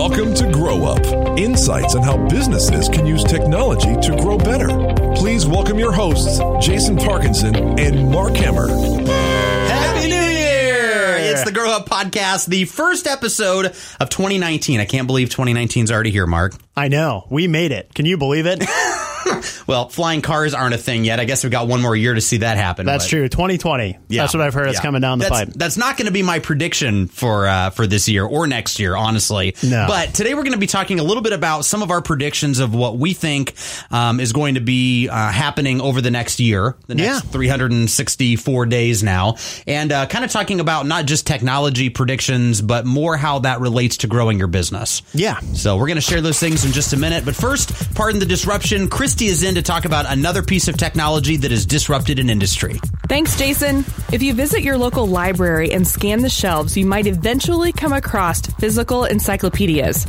Welcome to Grow Up Insights on how businesses can use technology to grow better. Please welcome your hosts, Jason Parkinson and Mark Hammer. Happy New Year! It's the Grow Up Podcast, the first episode of 2019. I can't believe 2019 is already here, Mark. I know. We made it. Can you believe it? well, flying cars aren't a thing yet. I guess we've got one more year to see that happen. That's but- true. 2020. Yeah. That's what I've heard. It's Yeah. coming down the that's, pipe. That's not going to be my prediction for uh, for this year or next year, honestly. No. But today we're going to be talking a little bit about some of our predictions of what we think um, is going to be uh, happening over the next year, the next Yeah. 364 days now, and uh, kind of talking about not just technology predictions, but more how that relates to growing your business. Yeah. So we're going to share those things in just a minute. But first, pardon the disruption. Christy is in to talk about another piece of technology that has disrupted an industry. Thanks, Jason. If you visit your local library and scan the shelves, you might eventually come across physical encyclopedias.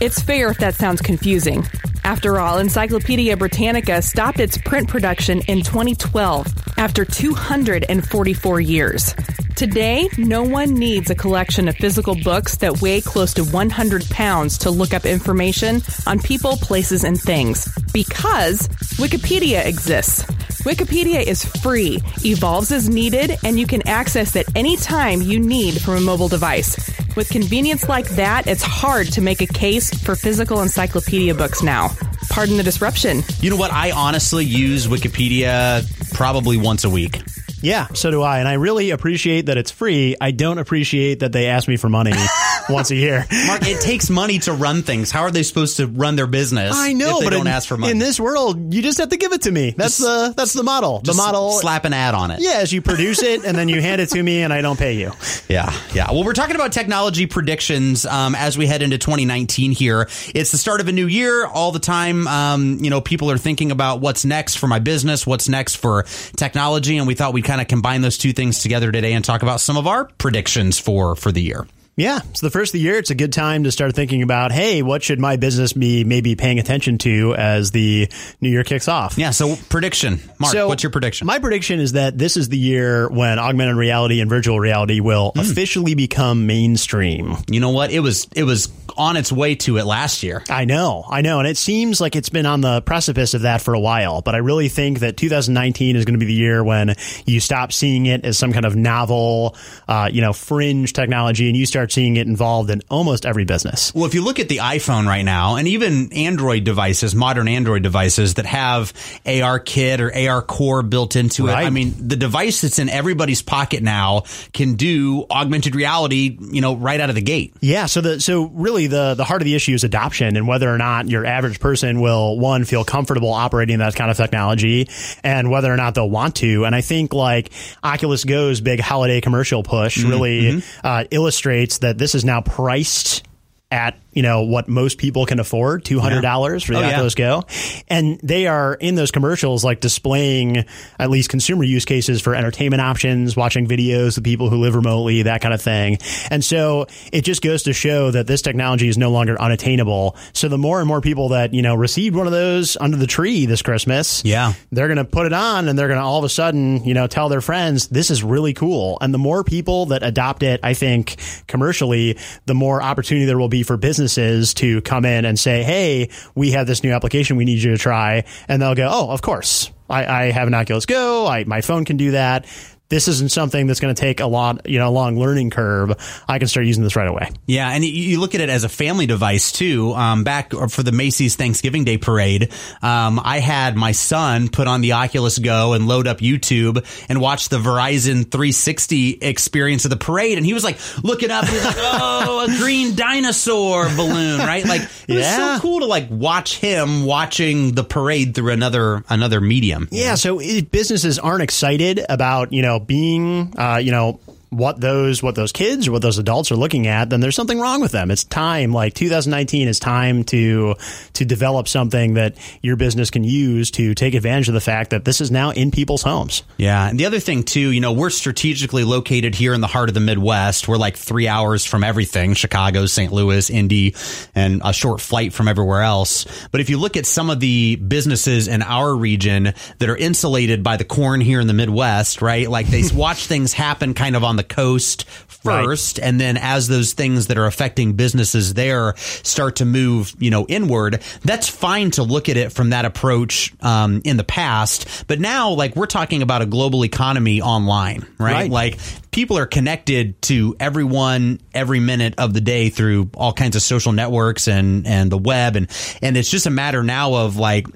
It's fair if that sounds confusing. After all, Encyclopedia Britannica stopped its print production in 2012 after 244 years. Today, no one needs a collection of physical books that weigh close to 100 pounds to look up information on people, places, and things. Because Wikipedia exists. Wikipedia is free, evolves as needed, and you can access it anytime you need from a mobile device. With convenience like that, it's hard to make a case for physical encyclopedia books now. Pardon the disruption. You know what? I honestly use Wikipedia probably once a week. Yeah, so do I. And I really appreciate that it's free. I don't appreciate that they ask me for money once a year. Mark, it takes money to run things. How are they supposed to run their business? I know, if they but don't in, ask for money. in this world, you just have to give it to me. That's Just- the that's the model. The model. slap an ad on it. Yeah, as you produce it and then you hand it to me and I don't pay you. Yeah, yeah. Well, we're talking about technology predictions um, as we head into 2019 here. It's the start of a new year. All the time, um, you know, people are thinking about what's next for my business, what's next for technology, and we thought we'd kind of combine those two things together today and talk about some of our predictions for for the year. Yeah, so the first of the year. It's a good time to start thinking about, hey, what should my business be maybe paying attention to as the new year kicks off? Yeah. So prediction, Mark. So, what's your prediction? My prediction is that this is the year when augmented reality and virtual reality will Hmm. officially become mainstream. you know what? It was it was on its way to it last year. I know, I know, and it seems like it's been on the precipice of that for a while. But I really think that 2019 is going to be the year when you stop seeing it as some kind of novel, uh, you know, fringe technology, and you start seeing it involved in almost every business. Well, if you look at the iPhone right now, and even Android devices, modern Android devices that have AR Kit or AR Core built into it, I mean, the device that's in everybody's pocket now can do augmented reality, you know, right out of the gate. Yeah, so the so really the the heart of the issue is adoption and whether or not your average person will one feel comfortable operating that kind of technology and whether or not they'll want to. And I think like Oculus Go's big holiday commercial push really uh, illustrates that this is now priced at you know what most people can afford two hundred dollars for the Oh, yeah. Go, and they are in those commercials like displaying at least consumer use cases for entertainment options, watching videos of people who live remotely, that kind of thing. And so it just goes to show that this technology is no longer unattainable. So the more and more people that you know received one of those under the tree this Christmas, Yeah. they're going to put it on and they're going to all of a sudden, you know, tell their friends, this is really cool. And the more people that adopt it, I think commercially, the more opportunity there will be for businesses to come in and say, Hey, we have this new application we need you to try. And they'll go, Oh, of course. I, I have an Oculus Go. I, my phone can do that. This isn't something that's going to take a lot, you know, a long learning curve. I can start using this right away. Yeah, and you- look at it as a family device too. Um, back for the Macy's Thanksgiving Day parade, um, I had my son put on the Oculus Go and load up YouTube and watch the Verizon 360 experience of the parade, and he was like looking up and he's like, "Oh, a green dinosaur balloon!" Right? Like it was Yeah. so cool to like watch him watching the parade through another another medium. Yeah, so businesses aren't excited about you know being uh, you know what those what those kids or what those adults are looking at, then there's something wrong with them. It's time, like 2019 is time to to develop something that your business can use to take advantage of the fact that this is now in people's homes. Yeah. And the other thing, too, you know, we're strategically located here in the heart of the Midwest. We're like three hours from everything Chicago, St. Louis, Indy, and a short flight from everywhere else. But if you look at some of the businesses in our region that are insulated by the corn here in the Midwest, right? Like they watch things happen kind of on the coast first, and then as those things that are affecting businesses there start to move, you know, inward, that's fine to look at it from that approach um, in the past. But now, like we're talking about a global economy online, right? Right. Like people are connected to everyone every minute of the day through all kinds of social networks and and the web, and and it's just a matter now of like,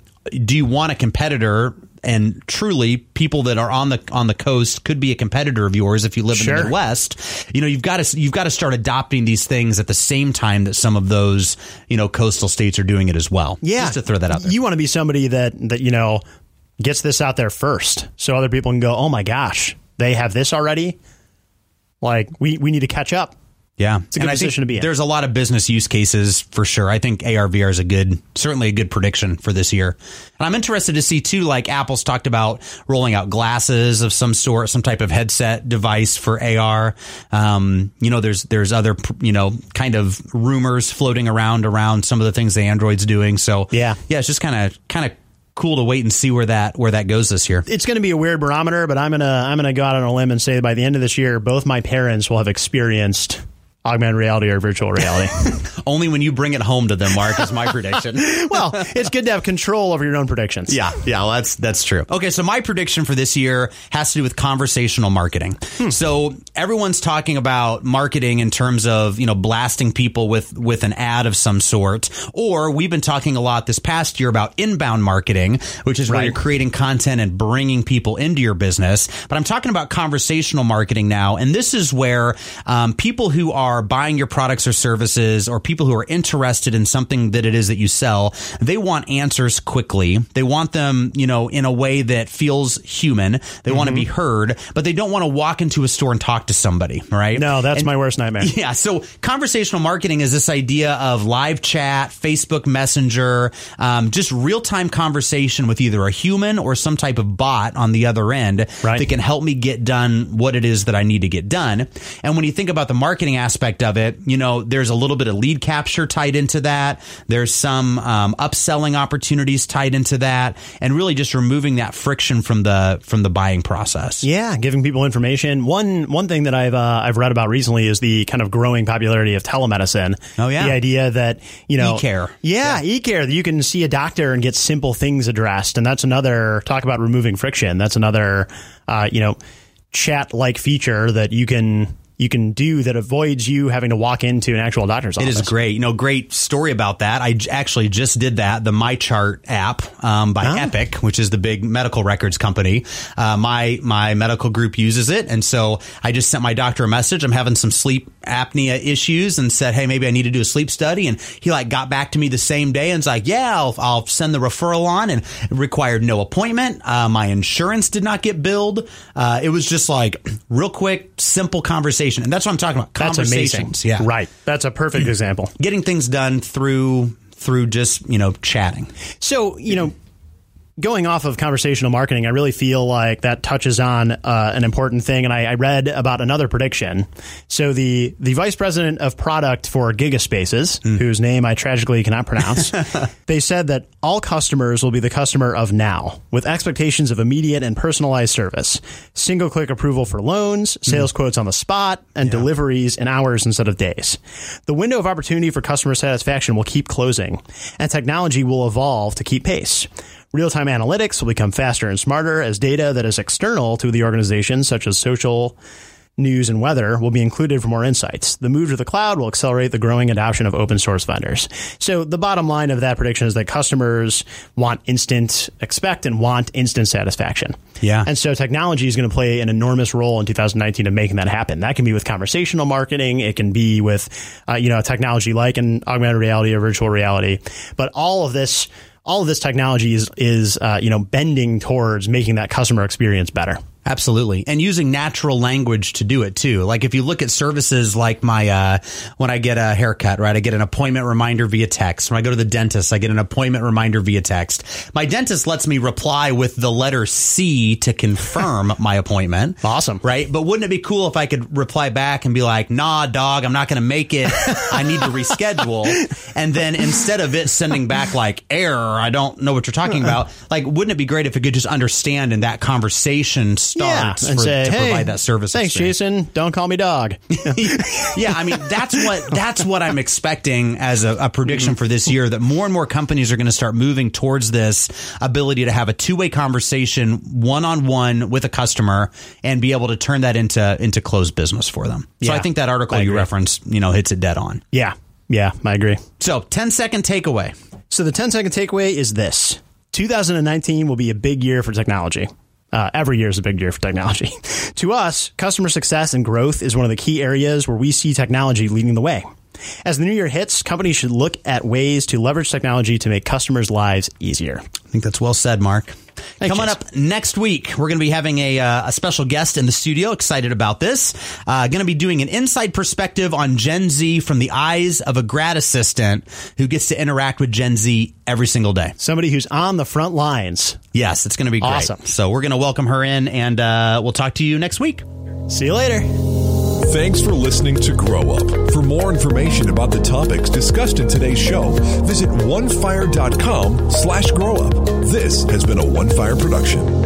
do you want a competitor? And truly, people that are on the on the coast could be a competitor of yours if you live in the Midwest. You know, you've got to you've got to start adopting these things at the same time that some of those you know coastal states are doing it as well. Yeah, just to throw that out there. You want to be somebody that that you know gets this out there first, so other people can go, "Oh my gosh, they have this already." Like we we need to catch up. Yeah, It's a good I think position to be in. There's a lot of business use cases for sure. I think ARVR is a good, certainly a good prediction for this year. And I'm interested to see too, like Apple's talked about rolling out glasses of some sort, some type of headset device for AR. Um, you know, there's there's other you know kind of rumors floating around around some of the things the Android's doing. So Yeah. yeah, it's just kind of kind of cool to wait and see where that where that goes this year. It's going to be a weird barometer, but I'm gonna I'm gonna go out on a limb and say by the end of this year, both my parents will have experienced augmented reality or virtual reality. Only when you bring it home to them, Mark, is my prediction. well, it's good to have control over your own predictions. Yeah, yeah, well, that's that's true. Okay, so my prediction for this year has to do with conversational marketing. So everyone's talking about marketing in terms of you know blasting people with with an ad of some sort, or we've been talking a lot this past year about inbound marketing, which is where you're creating content and bringing people into your business. But I'm talking about conversational marketing now, and this is where um, people who are buying your products or services, or people who are interested in something that it is that you sell, they want answers quickly. They want them, you know, in a way that feels human. They want to be heard, but they don't want to walk into a store and talk to somebody, right? No, that's And- my worst nightmare. yeah. So conversational marketing is this idea of live chat, Facebook Messenger, um, just real time conversation with either a human or some type of bot on the other end Right. that can help me get done what it is that I need to get done. And when you think about the marketing aspect of it, you know, there's a little bit of lead capture tied into that. There's some um, upselling opportunities tied into that, and really just removing that friction from the from the buying process. Yeah, giving people information. One one thing that I've uh, I've read about recently is the kind of growing popularity of telemedicine. Oh, yeah. the idea that you know E-care. Yeah, e-care you can see a doctor and get simple things addressed, and that's another talk about removing friction. That's another uh, you know chat like feature that you can you can do that avoids you having to walk into an actual doctor's It office. It is great. You know, great story about that. I j- actually just did that. The MyChart app um, by. Epic, which is the big medical records company. Uh, my my medical group uses it, and so I just sent my doctor a message. I'm having some sleep apnea issues, and said, "Hey, maybe I need to do a sleep study." And he like got back to me the same day and was like, "Yeah, I'll, I'll send the referral on." And it required no appointment. Uh, my insurance did not get billed. Uh, it was just like real quick, simple conversation, and that's what I'm talking about. That's amazing. Yeah, right. That's a perfect example. getting things done through through just you know chatting. So, you know, going off of conversational marketing, I really feel like that touches on uh, an important thing. And I, I read about another prediction. So the the vice president of product for Gigaspaces, whose name I tragically cannot pronounce, they said that all customers will be the customer of now, with expectations of immediate and personalized service, single click approval for loans, sales quotes on the spot, and deliveries in hours instead of days. The window of opportunity for customer satisfaction will keep closing, and technology will evolve to keep pace. Real time analytics will become faster and smarter as data that is external to the organization, such as social, news, and weather, will be included for more insights. The move to the cloud will accelerate the growing adoption of open source vendors. So the bottom line of that prediction is that customers want instant, expect and want instant satisfaction. Yeah. And so technology is going to play an enormous role in 2019 of making that happen. That can be with conversational marketing. It can be with, uh, you know, technology like an augmented reality or virtual reality. But all of this, all of this technology is, is uh, you know, bending towards making that customer experience better. Absolutely. And using natural language to do it too. Like if you look at services like my, uh, when I get a haircut, right, I get an appointment reminder via text. When I go to the dentist, I get an appointment reminder via text. My dentist lets me reply with the letter C to confirm my appointment. Awesome. Right. But wouldn't it be cool if I could reply back and be like, nah, dog, I'm not going to make it. I need to reschedule. And then instead of it sending back like error, I don't know what you're talking about. Like, wouldn't it be great if it could just understand in that conversation starts and for, say, to hey, provide that service. Thanks, experience. Jason. Don't call me dog. yeah, I mean that's what that's what I'm expecting as a, a prediction mm-hmm. for this year. That more and more companies are going to start moving towards this ability to have a two way conversation, one on one with a customer, and be able to turn that into into closed business for them. So Yeah, I think that article you referenced, you know, hits it dead on. yeah, yeah, I agree. So 10 second takeaway. So the 10 second takeaway is this 2019 will be a big year for technology. Uh, every year is a big year for technology. to us, customer success and growth is one of the key areas where we see technology leading the way. As the new year hits, companies should look at ways to leverage technology to make customers' lives easier. I think that's well said, Mark. Coming up next week, we're going to be having a, uh, a special guest in the studio. Excited about this. Uh, going to be doing an inside perspective on Gen Z from the eyes of a grad assistant who gets to interact with Gen Z every single day. Somebody who's on the front lines. Yes, it's going to be great. Awesome. So we're going to welcome her in, and uh, we'll talk to you next week. See you later. Thanks for listening to Grow Up. For more information about the topics discussed in today's show, visit onefire.com slash grow up. This has been a One Fire production.